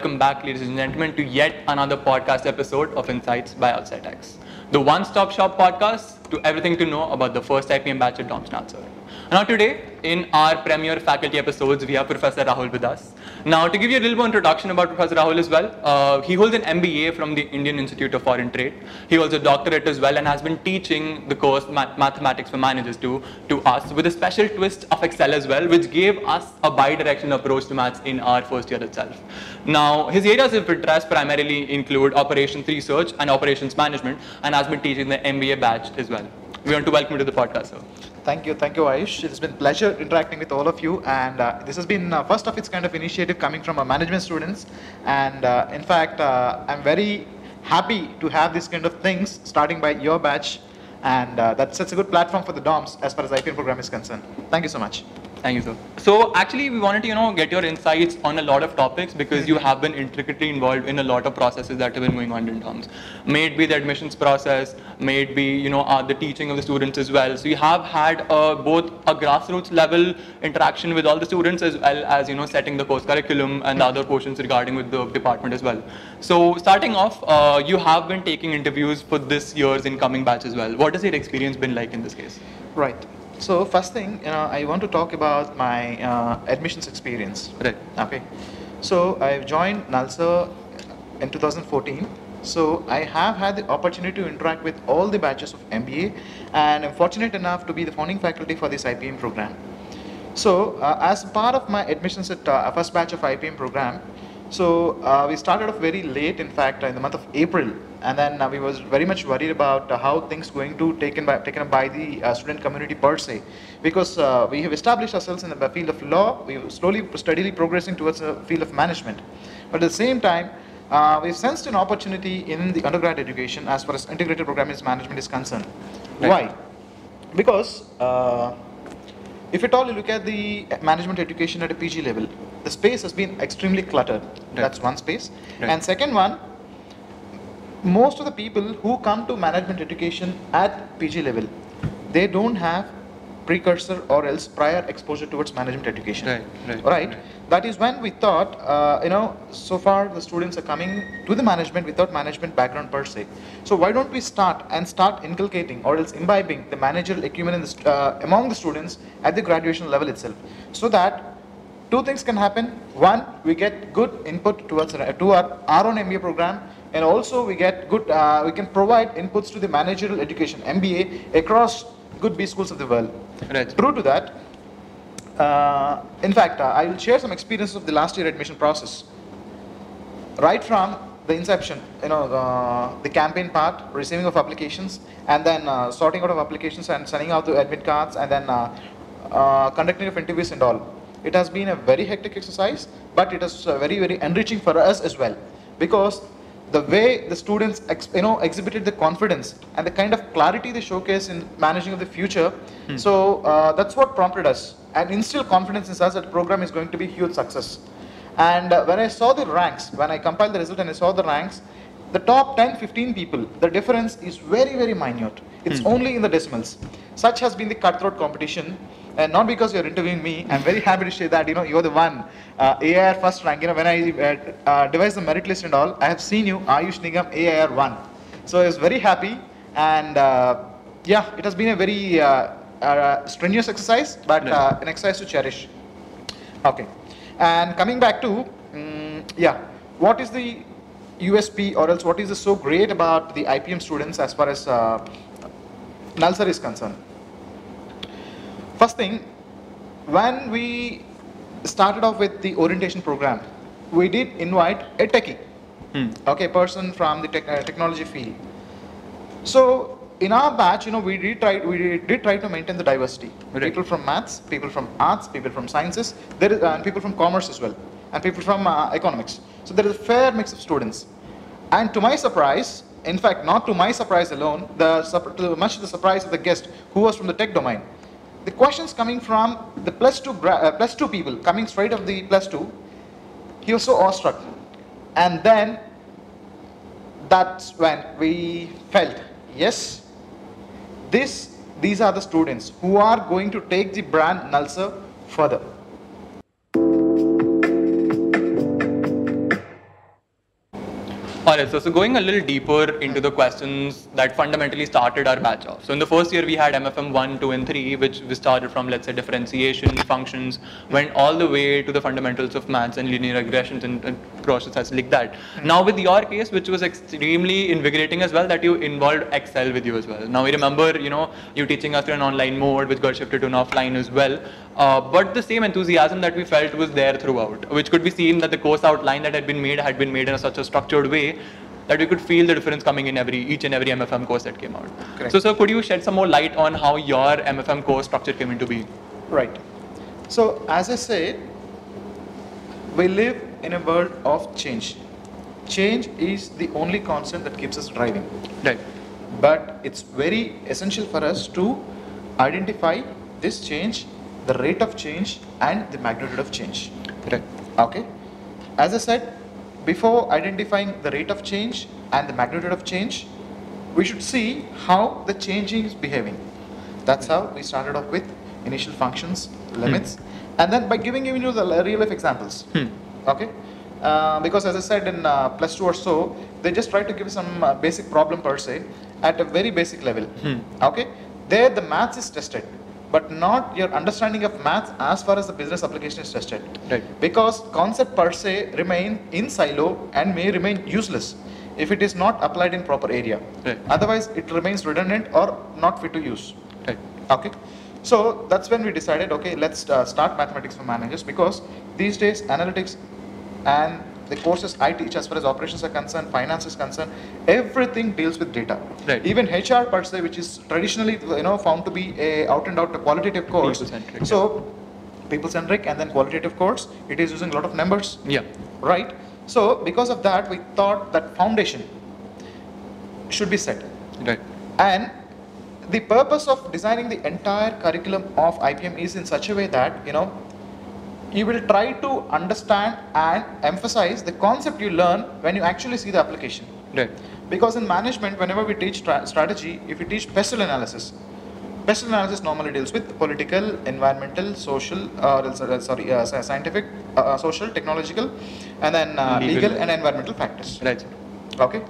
welcome back, ladies and gentlemen, to yet another podcast episode of Insights by OutsightX, the one-stop shop podcast to everything to know about the first IPM batch at DoMS NALSAR. Now today, in our premier faculty episodes, we have Professor Rahul with us. Now to give you a little more introduction about Professor Rahul as well, uh, he holds an MBA from the Indian Institute of Foreign Trade. He holds a doctorate as well and has been teaching the course Math- Mathematics for Managers to, to us with a special twist of Excel as well, which gave us a bi-directional approach to maths in our first year itself. Now, his areas of interest primarily include operations research and operations management and has been teaching the MBA batch as well. We want to welcome you to the podcast, sir. Thank you, thank you, Aish. It's been pleasure interacting with all of you, and uh, this has been uh, first of its kind of initiative coming from our management students. And uh, in fact, uh, I'm very happy to have this kind of things starting by your batch, and uh, that sets a good platform for the DOMs as far as IPM program is concerned. Thank you so much. Thank you, sir. So actually, we wanted to you know get your insights on a lot of topics because you have been intricately involved in a lot of processes that have been going on in terms. May it be the admissions process, may it be you know uh, the teaching of the students as well. So you have had uh, both a grassroots level interaction with all the students as well as you know setting the course curriculum and the other portions regarding with the department as well. So starting off, uh, you have been taking interviews for this year's incoming batch as well. What has your experience been like in this case? Right. So first thing, you know, I want to talk about my uh, admissions experience. Right. Okay. So I've joined NALSAR in 2014. So I have had the opportunity to interact with all the batches of MBA and I'm fortunate enough to be the founding faculty for this IPM program. So uh, as part of my admissions at uh, first batch of IPM program, so uh, we started off very late, in fact, in the month of April, and then uh, we was very much worried about uh, how things going to taken by taken up by the uh, student community per se, because uh, we have established ourselves in the field of law, we were slowly, steadily progressing towards the field of management, but at the same time. Uh, we've sensed an opportunity in the undergrad education as far as integrated programming management is concerned. Right. Why? Because uh, if at all you look at the management education at a PG level, the space has been extremely cluttered. That's one space. Right. And second one, most of the people who come to management education at PG level, they don't have precursor or else prior exposure towards management education. Right, right, Right. right. That is when we thought, uh, you know, so far the students are coming to the management without management background per se. So why don't we start and start inculcating or else imbibing the managerial acumen the, uh, among the students at the graduation level itself, so that two things can happen. One, we get good input towards uh, to our, our own MBA program, and also we get good. Uh, we can provide inputs to the managerial education MBA across good B schools of the world. Right. True to that. Uh, in fact, uh, I will share some experiences of the last year admission process. Right from the inception, you know, the, the campaign part, receiving of applications, and then uh, sorting out of applications and sending out the admit cards, and then uh, uh, conducting of interviews and all. It has been a very hectic exercise, but it is uh, very, very enriching for us as well, because the way the students you know exhibited the confidence and the kind of clarity they showcase in managing of the future. So uh, that's what prompted us and instilled confidence in us that the program is going to be huge success. And uh, when i saw the ranks when i compiled the result and i saw the ranks the top 10 15 people the difference is very very minute. It's only in the decimals. Such has been the cutthroat competition and not because you're interviewing me. I'm very happy to say that you know you're the one uh, air first rank. You know when i uh, uh, devised the merit list and all i have seen you ayush nigam air 1 so i was very happy and uh, yeah it has been a very uh, uh, strenuous exercise but uh, an exercise to cherish. Okay. And coming back to mm, yeah what is the usp or else what is so great about the ipm students as far as uh, nalsar is concerned First thing, when we started off with the orientation program, we did invite a techie, Hmm. okay, person from the tech, uh, technology field. So in our batch, you know, we did try we did try to maintain the diversity. Right. People from maths, people from arts, people from sciences, there is, uh, and people from commerce as well, and people from uh, economics. So there is a fair mix of students. And to my surprise, in fact, not to my surprise alone, the much to the surprise of the guest who was from the tech domain, the questions coming from the plus two uh, plus two people coming straight of the plus two, he was so awestruck, and then that's when we felt yes, this these are the students who are going to take the brand Nalsar further. So, so going a little deeper into the questions that fundamentally started our batch off. So in the first year we had MFM 1, 2 and 3 which we started from let's say differentiation, functions, went all the way to the fundamentals of maths and linear regressions and, and processes like that. Now with your case which was extremely invigorating as well that you involved Excel with you as well. Now we remember you know you teaching us in an online mode which got shifted to an offline as well. Uh, but the same enthusiasm that we felt was there throughout, which could be seen that the course outline that had been made had been made in a, such a structured way that we could feel the difference coming in every each and every MFM course that came out. Correct. So, sir, could you shed some more light on how your MFM course structure came into being? Right. So, as I said, we live in a world of change. Change is the only constant that keeps us driving. Right. But it's very essential for us to identify this change, the rate of change, and the magnitude of change. Right. Okay. As I said, before identifying the rate of change and the magnitude of change, we should see how the changing is behaving. That's how we started off with initial functions, limits, and then by giving you the real life examples. Hmm. Okay. Uh, because as I said in uh, plus two or so, they just try to give some uh, basic problem per se at a very basic level. Hmm. Okay. There the maths is tested, but not your understanding of maths as far as the business application is tested. Right. Because concept per se remain in silo and may remain useless if it is not applied in proper area. Right. Otherwise, it remains redundant or not fit to use. Right. Okay. So that's when we decided, okay, let's uh, start mathematics for managers because these days analytics and the courses I teach as far as operations are concerned, finance is concerned, everything deals with data. Right. Even HR per se, which is traditionally you know found to be a out and out a qualitative course. People-centric, So people centric and then qualitative course, it is using a lot of numbers Yeah. right? So because of that, we thought that foundation should be set. Right. And the purpose of designing the entire curriculum of IPM is in such a way that, you know, you will try to understand and emphasize the concept you learn when you actually see the application. Right. Because in management, whenever we teach stra- strategy, if we teach pestle analysis, pestle analysis normally deals with political, environmental, social, uh, uh, sorry, uh, scientific, uh, uh, social, technological, and then uh, Legal. legal and environmental factors. Right. Okay.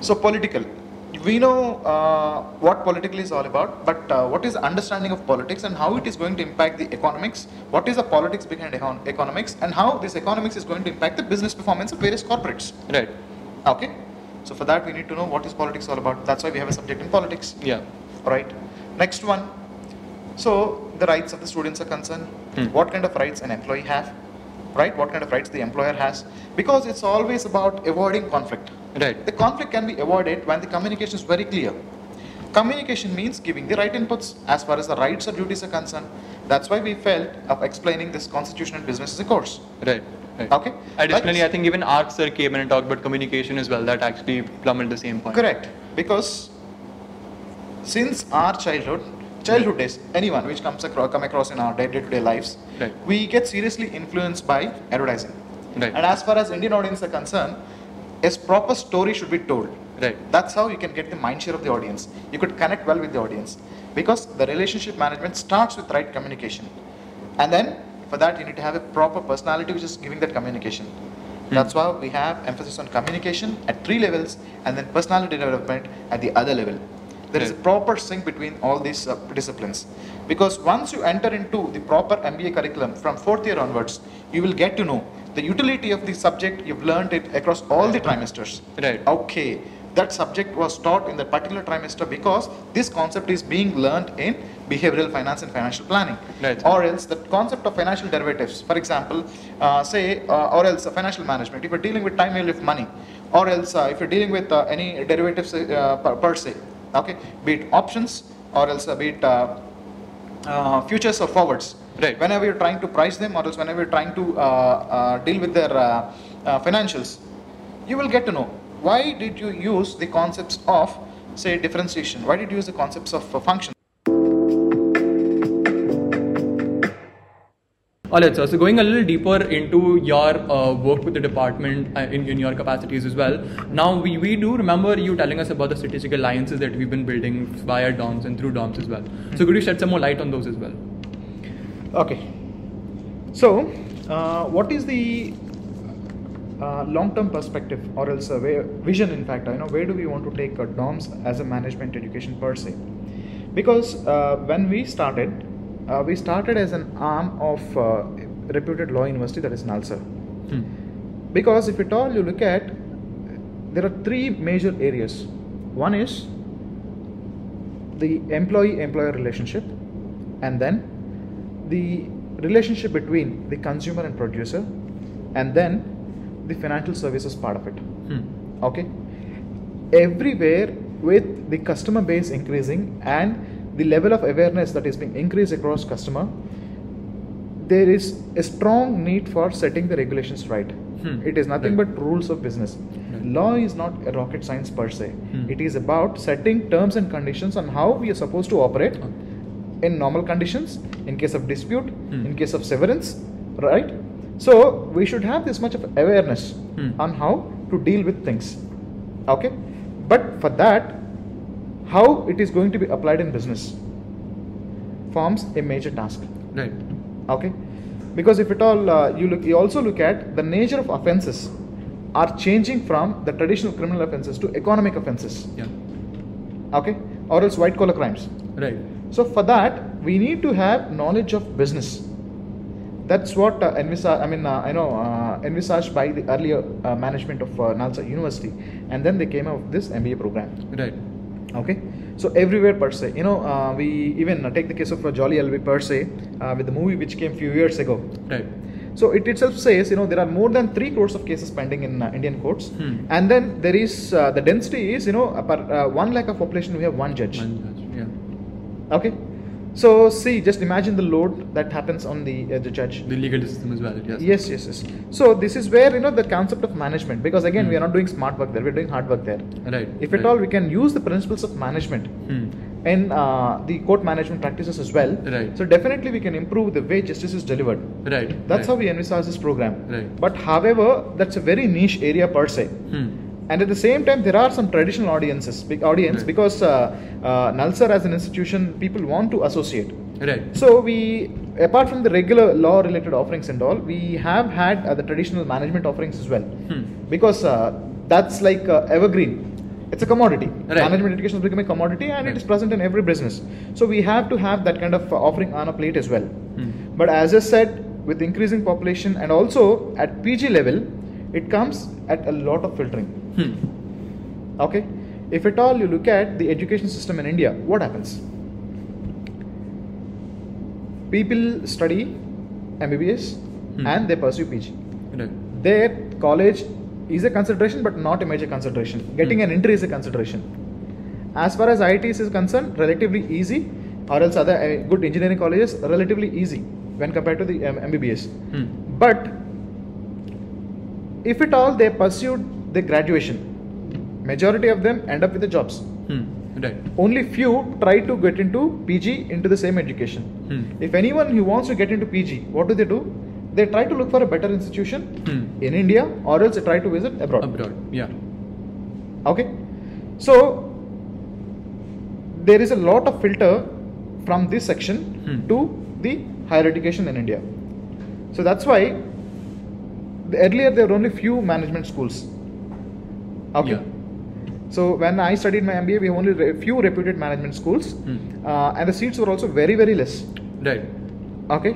So political. We know uh, what political is all about, but uh, what is understanding of politics and how it is going to impact the economics? What is the politics behind econ- economics and how this economics is going to impact the business performance of various corporates? Right. Okay. So for that we need to know what is politics all about. That's why we have a subject in politics. Yeah. Right. Next one. So the rights of the students are concerned. Hmm. What kind of rights an employee have? Right. What kind of rights the employer has? Because it's always about avoiding conflict. Right. The conflict can be avoided when the communication is very clear. Communication means giving the right inputs as far as the rights or duties are concerned. That's why we felt of explaining this constitution and business as a course. Right. Right. Okay. Additionally, Like- I think even ARC sir came in and talked about communication as well. That actually plummeted the same point. Correct. Because since our childhood, childhood days, anyone which comes across, come across in our day-to-day lives, Right. we get seriously influenced by advertising. Right. And as far as Indian audience are concerned, a proper story should be told. Right. That's how you can get the mind share of the audience. You could connect well with the audience because the relationship management starts with right communication. And then for that you need to have a proper personality which is giving that communication. That's why we have emphasis on communication at three levels and then personality development at the other level. There is a proper sync between all these uh, disciplines. Because once you enter into the proper MBA curriculum from fourth year onwards, you will get to know the utility of the subject, you've learned it across all the trimesters. Right. Okay, that subject was taught in that particular trimester because this concept is being learned in behavioral finance and financial planning. Right. Or else the concept of financial derivatives, for example, uh, say, uh, or else financial management, if you're dealing with time value of money, or else uh, if you're dealing with uh, any derivatives uh, per, per se, okay, be it options, or else uh, be it uh, uh, futures or forwards. Right. Whenever you're trying to price them, or else whenever you're trying to uh, uh, deal with their uh, uh, financials, you will get to know why did you use the concepts of say differentiation why did you use the concepts of uh, function Alright, sir. So going a little deeper into your uh, work with the department uh, in, in your capacities as well. Now we, we do remember you telling us about the strategic alliances that we've been building via DOMS and through DOMS as well. So could you shed some more light on those as well? Okay. So uh, what is the uh, long-term perspective or else a way, vision in fact you know where do we want to take uh, DOMS as a management education per se? Because uh, when we started uh, we started as an arm of uh, reputed law university that is Nalsar. Hmm. because if at all you look at there are three major areas. One is the employee employer relationship and then the relationship between the consumer and producer and then the financial services part of it Hmm. okay everywhere with the customer base increasing and the level of awareness that is being increased across customer there is a strong need for setting the regulations right Hmm. it is nothing Right. but rules of business law is not a rocket science per se Hmm. it is about setting terms and conditions on how we are supposed to operate in normal conditions in case of dispute Hmm. in case of severance right so we should have this much of awareness Hmm. on how to deal with things okay but for that how it is going to be applied in business forms a major task Right. okay because if at all uh, you look you also look at the nature of offenses are changing from the traditional criminal offenses to economic offenses Yeah. okay or else white collar crimes Right. So for that we need to have knowledge of business that's what uh, envisage, I mean, uh, I know uh, envisaged by the earlier uh, management of uh, Nalsar University, and then they came out with this MBA program. Right. Okay, so everywhere per se, you know, uh, we even uh, take the case of uh, Jolly LLB per se uh, with the movie which came few years ago. Right. So it itself says, you know, there are more than three crores of cases pending in uh, Indian courts, Hmm. and then there is uh, the density is, you know, per uh, one lakh of population we have one judge. One judge. Okay, so see, just imagine the load that happens on the uh, the judge. The legal system is valid. Yes. Yes, yes, yes. So this is where you know the concept of management, because again, Hmm. we are not doing smart work there; we're doing hard work there. Right. If at right. all, we can use the principles of management Hmm. in uh, the court management practices as well. Right. So definitely, we can improve the way justice is delivered. Right. That's right. how we envisage this program. Right. But however, that's a very niche area per se. Hmm. And at the same time, there are some traditional audiences, big audience, Right. because uh, uh, Nalsar as an institution, people want to associate. Right. So we, apart from the regular law-related offerings and all, we have had uh, the traditional management offerings as well, Hmm. because uh, that's like uh, evergreen. It's a commodity. Right. Management education has become a commodity, and it Right. is present in every business. So we have to have that kind of uh, offering on a plate as well. Hmm. But as I said, with increasing population and also at PG level, it comes at a lot of filtering. Hmm. Okay, if at all you look at the education system in India, what happens? People study MBBS Hmm. and they pursue PG. Right. Their college is a consideration, but not a major consideration. Getting Hmm. an entry is a consideration. As far as IITs is concerned, relatively easy, or else other uh, good engineering colleges relatively easy when compared to the um, MBBS. Hmm. But if at all they pursued the graduation, majority of them end up with the jobs. Hmm. Right. Only few try to get into PG into the same education. Hmm. If anyone who wants to get into PG, what do they do? They try to look for a better institution Hmm. in India or else they try to visit abroad. Abroad. Yeah. Okay. So there is a lot of filter from this section Hmm. to the higher education in India. So that's why the, earlier there were only few management schools. Okay. Yeah. So when I studied my MBA, we have only a few reputed management schools, Hmm. uh, and the seats were also very very less. Right. Okay.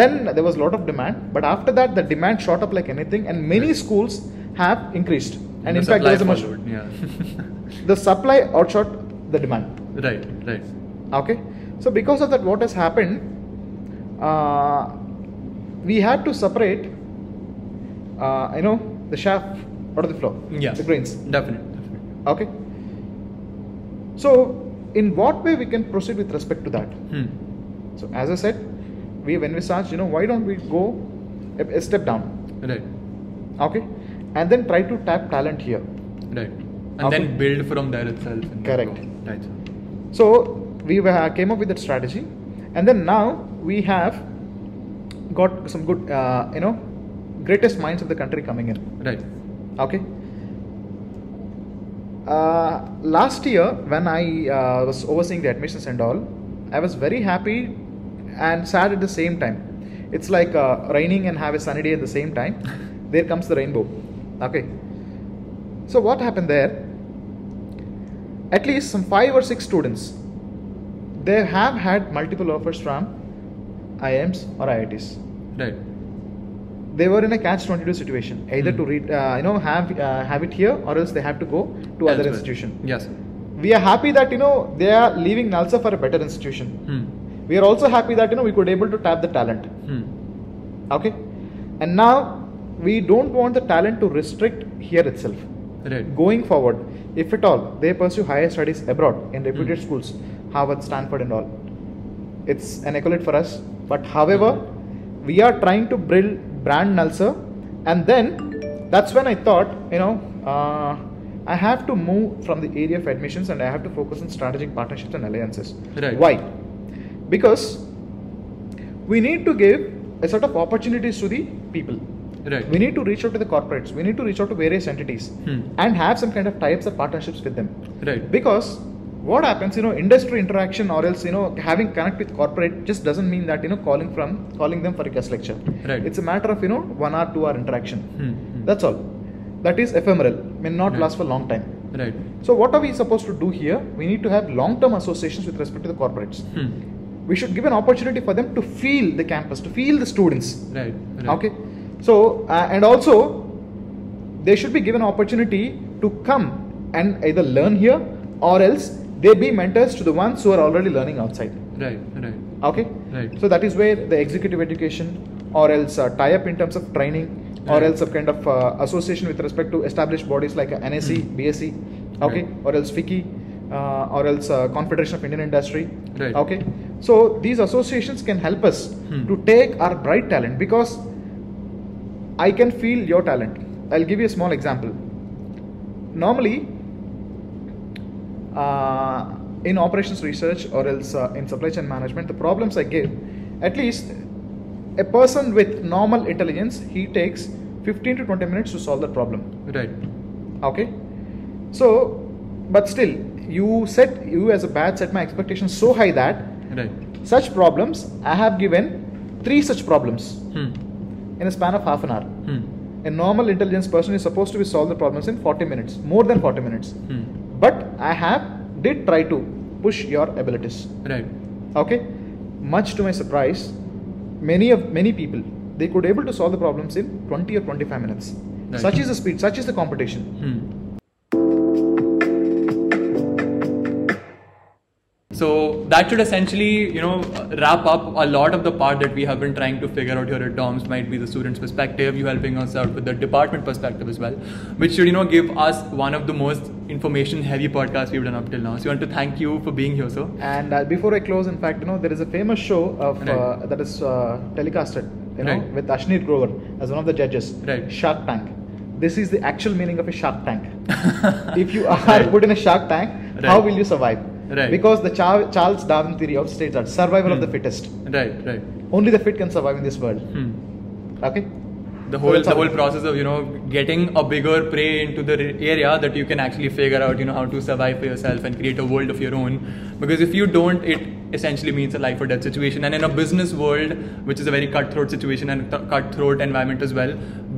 Then there was a lot of demand, but after that the demand shot up like anything, and many Right. schools have increased. And The in fact, there supply was a much Yeah. the supply outshot the demand. right. Right. Okay, so because of that, what has happened? Uh, we had to separate, uh, you know, the chaff out of the flour, Yeah. the grains. Definitely. Definitely. Okay. So, in what way we can proceed with respect to that? Hmm. So, as I said, we have envisaged, you know, why don't we go a, a step down? Right. Okay, and then try to tap talent here. Right. And Okay. then build from there itself. Correct. Right. So we were- came up with that strategy, and then now we have got some good, uh, you know, greatest minds of the country coming in. Right. Okay. Uh, last year, when I uh, was overseeing the admissions and all, I was very happy and sad at the same time. It's like uh, raining and have a sunny day at the same time. There comes the rainbow. Okay. So what happened there? At least some five or six students, they have had multiple offers from IIMs or IITs. Right. They were in a catch-22 situation, either Hmm. to read, uh, you know, have uh, have it here, or else they have to go to other Elsewhere. institution. Yes. We are happy that you know they are leaving Nalsar for a better institution. Hmm. We are also happy that you know we could able to tap the talent. Hmm. Okay, and now we don't want the talent to restrict here itself. Right. Going forward, if at all they pursue higher studies abroad in reputed Hmm. schools, Harvard, Stanford, and all, it's an accolade for us. But however, we are trying to build brand Nalsar, and then that's when I thought, you know, uh, I have to move from the area of admissions and I have to focus on strategic partnerships and alliances. Right. Why? Because we need to give a sort of opportunities to the people. Right. We need to reach out to the corporates. We need to reach out to various entities Hmm. and have some kind of types of partnerships with them. Right. Because what happens, you know, industry interaction or else, you know, having connect with corporate just doesn't mean that, you know, calling from calling them for a guest lecture. Right. It's a matter of, you know, one hour, two hour interaction. Hmm. Hmm. That's all. That is ephemeral, may not Right. last for a long time. Right. So what are we supposed to do here? We need to have long-term associations with respect to the corporates. Hmm. We should give an opportunity for them to feel the campus, to feel the students. Right. right. Okay. So uh, and also they should be given opportunity to come and either learn here or else they be mentors to the ones who are already learning outside. Right. Right. Okay. Right. So that is where the executive education or else uh, tie up in terms of training or else some kind of uh, association with respect to established bodies like uh, NSE. BSE, okay, Right. or else FICCI, uh, or else uh, Confederation of Indian Industry, Right. okay. So these associations can help us Hmm. to take our bright talent because I can feel your talent. I'll give you a small example. Normally, in operations research or else uh, in supply chain management, the problems I give, at least a person with normal intelligence, he takes 15 to 20 minutes to solve the problem. Right. Okay. So, but still, you set you as a batch set my expectations so high that Right. such problems I have given three such problems Hmm. in a span of half an hour. Hmm. A normal intelligence person is supposed to be solve the problems in 40 minutes, more than 40 minutes. Hmm. But I have did try to push your abilities. Right. Okay. Much to my surprise, many of many people they could able to solve the problems in 20 or 25 minutes. Right. Such is the speed, such is the competition. Hmm. So that should essentially, you know, wrap up a lot of the part that we have been trying to figure out here at DOMS. Might be the student's perspective, you helping us out with the department perspective as well, which should, you know, give us one of the most information-heavy podcasts we've done up till now. So, we want to thank you for being here, sir. And uh, before I close, in fact, you know, there is a famous show of uh, that is uh, telecasted, you know, Right. with Ashneer Grover as one of the judges. Right. Shark Tank. This is the actual meaning of a Shark Tank. if you are Right. put in a Shark Tank, how will you survive? Right. Because the Char- Charles Darwin theory of states that survival of Hmm. the fittest. Right, right. Only the fit can survive in this world. Hmm. Okay. the whole the whole process of you know getting a bigger prey into the area that you can actually figure out you know how to survive for yourself and create a world of your own because if you don't it essentially means a life or death situation and in a business world which is a very cutthroat situation and th- cutthroat environment as well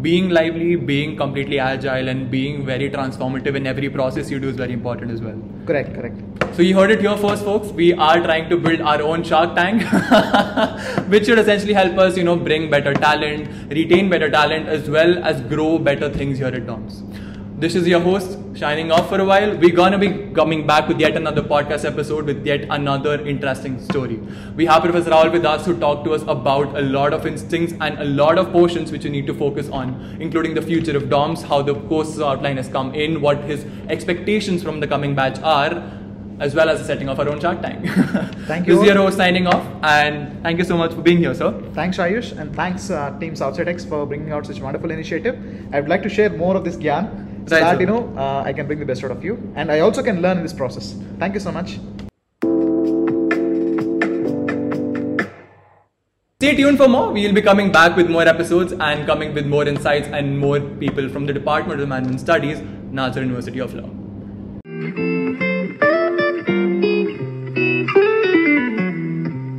being lively being completely agile and being very transformative in every process you do is very important as well Correct. Correct. So you heard it here first, folks. We are trying to build our own Shark Tank, which should essentially help us, you know, bring better talent, retain better talent, as well as grow better things here at DOMS. This is your host shining off for a while. We're gonna be coming back with yet another podcast episode with yet another interesting story. We have Professor Rahul with us who talked to us about a lot of instincts and a lot of portions which you need to focus on, including the future of DOMS, how the course outline has come in, what his expectations from the coming batch are, as well as the setting of our own Shark Tank. Thank you is your all. host signing off, and thank you so much for being here, sir. Thanks, Ayush, and thanks, uh, Team OutsightX, for bringing out such a wonderful initiative. I would like to share more of this gyan so Right, that sir. you know uh, I can bring the best out of you, and I also can learn in this process. Thank you so much. Stay tuned for more. We'll be coming back with more episodes and coming with more insights and more people from the Department of Management Studies, NALSAR University of Law.